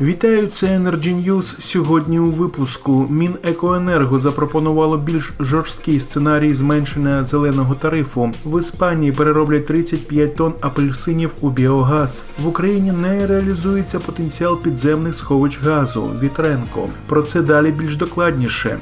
Вітаю, це Energy News. Сьогодні у випуску Мінекоенерго запропонувало більш жорсткий сценарій зменшення зеленого тарифу. В Іспанії перероблять 35 тонн апельсинів у біогаз. В Україні не реалізується потенціал підземних сховищ газу. Вітренко. Про це далі більш докладніше.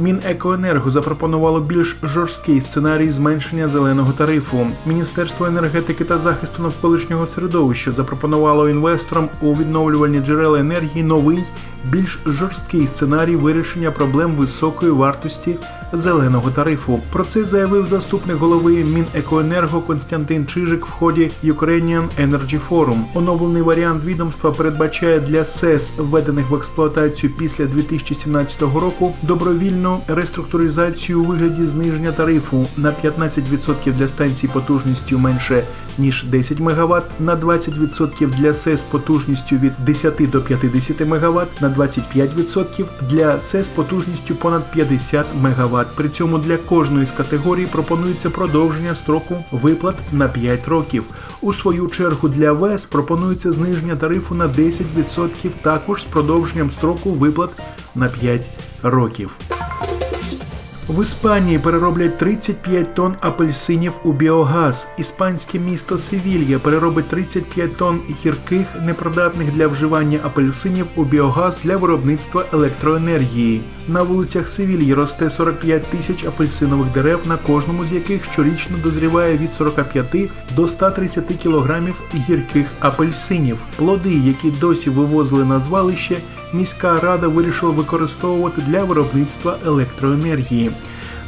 Мінекоенерго запропонувало більш жорсткий сценарій зменшення зеленого тарифу. Міністерство енергетики та захисту навколишнього середовища запропонувало інвесторам у відновлювальні джерела енергії новий більш жорсткий сценарій вирішення проблем високої вартості зеленого тарифу. Про це заявив заступник голови Мінекоенерго Константин Чижик в ході Ukrainian Energy Forum. Оновлений варіант відомства передбачає для СЕС, введених в експлуатацію після 2017 року, добровільну реструктуризацію у вигляді зниження тарифу на 15% для станцій потужністю менше ніж 10 МВт, на 20% для СЕС потужністю від 10 до 50 МВт, на 25% для СЕ з потужністю понад 50 МВт. При цьому для кожної з категорій пропонується продовження строку виплат на 5 років. У свою чергу для ВЕС пропонується зниження тарифу на 10% також з продовженням строку виплат на 5 років. В Іспанії перероблять 35 тонн апельсинів у біогаз. Іспанське місто Севілья переробить 35 тонн гірких, непридатних для вживання апельсинів у біогаз для виробництва електроенергії. На вулицях Севільї росте 45 тисяч апельсинових дерев, на кожному з яких щорічно дозріває від 45 до 130 кілограмів гірких апельсинів. Плоди, які досі вивозили на звалище, міська рада вирішила використовувати для виробництва електроенергії.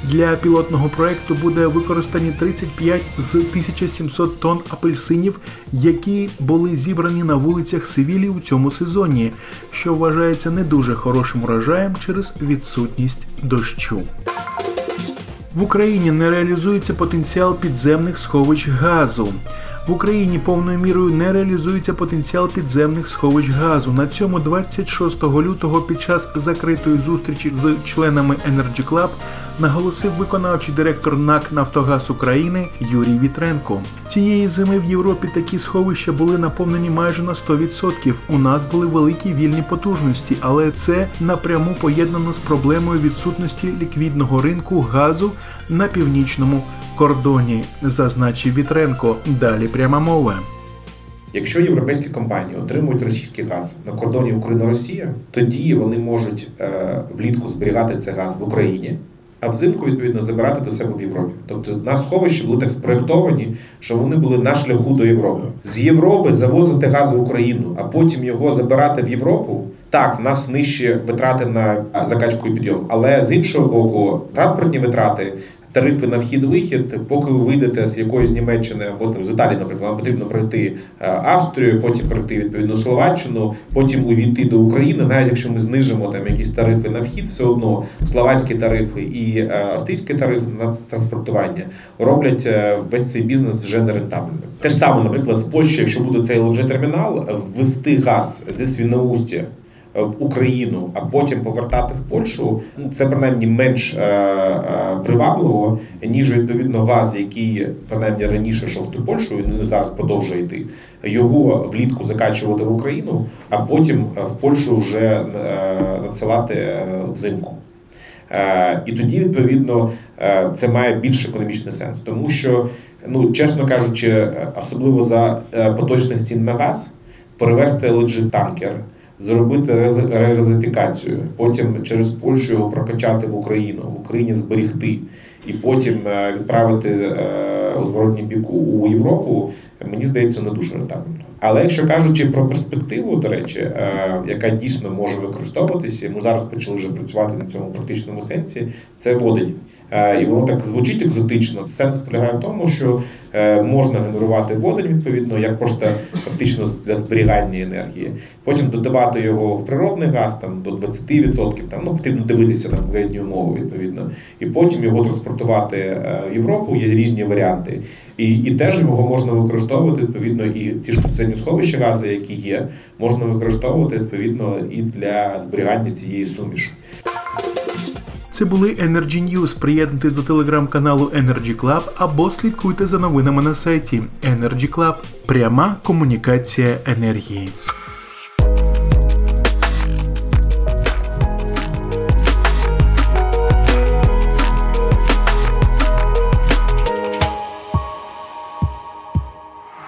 Для пілотного проекту буде використані 35 з 1700 тонн апельсинів, які були зібрані на вулицях Севілі у цьому сезоні, що вважається не дуже хорошим урожаєм через відсутність дощу. В Україні не реалізується потенціал підземних сховищ газу. В Україні повною мірою не реалізується потенціал підземних сховищ газу. На цьому 26 лютого під час закритої зустрічі з членами Energy Club наголосив виконавчий директор НАК Нафтогаз України Юрій Вітренко. Цієї зими в Європі такі сховища були наповнені майже на 100%. У нас були великі вільні потужності, але це напряму поєднано з проблемою відсутності ліквідного ринку газу на північному кордоні, зазначив Вітренко. Далі пряма мова. Якщо європейські компанії отримують російський газ на кордоні Україна-Росія, тоді вони можуть е, влітку зберігати цей газ в Україні, а взимку відповідно забирати до себе в Європі. Тобто на сховищі були так спроєктовані, що вони були на шляху до Європи. З Європи завозити газ в Україну, а потім його забирати в Європу. Так, в нас нижчі витрати на закачку і підйом, але з іншого боку, транспортні витрати, тарифи на вхід-вихід, поки ви вийдете з якоїсь Німеччини або там з Італії, наприклад, вам потрібно пройти е, Австрію, потім пройти відповідно Словаччину, потім увійти до України. Навіть якщо ми знижимо там якісь тарифи на вхід, все одно словацькі тарифи і е, австрійські тарифи на транспортування роблять е, весь цей бізнес вже нерентабельним. Те ж саме, наприклад, з Польщі, якщо буде цей lng термінал, ввести газ зі Свіноустя в Україну, а потім повертати в Польщу, це принаймні менш е, е, привабливо, ніж відповідно газ, який принаймні раніше йшов до Польщу, він зараз продовжує йти. Його влітку закачувати в Україну, а потім в Польщу вже е, надсилати взимку. І тоді, відповідно, це має більш економічний сенс, тому що, ну чесно кажучи, особливо за поточних цін на газ, перевести lg танкер зробити регазифікацію, потім через Польщу його прокачати в Україну, в Україні зберігти і потім е, відправити е, у зворотній бік у Європу. Мені здається, не дуже рентабельно. Але якщо кажучи про перспективу, до речі, е, яка дійсно може використовуватися, ми зараз почали вже працювати на цьому практичному сенсі, це водень. І воно так звучить екзотично. Сенс полягає в тому, що Е, можна генерувати водень відповідно, як просто фактично для зберігання енергії. Потім додавати його в природний газ там до 20%, там ну потрібно дивитися на конкретні умови відповідно, і потім його транспортувати е, в Європу. Є різні варіанти, і і теж його можна використовувати відповідно і ті ж підземні сховища газу, які є, можна використовувати відповідно і для зберігання цієї суміші. Це були Energy News. Приєднуйтесь до телеграм-каналу Energy Club або слідкуйте за новинами на сайті Energy Club. Пряма комунікація енергії.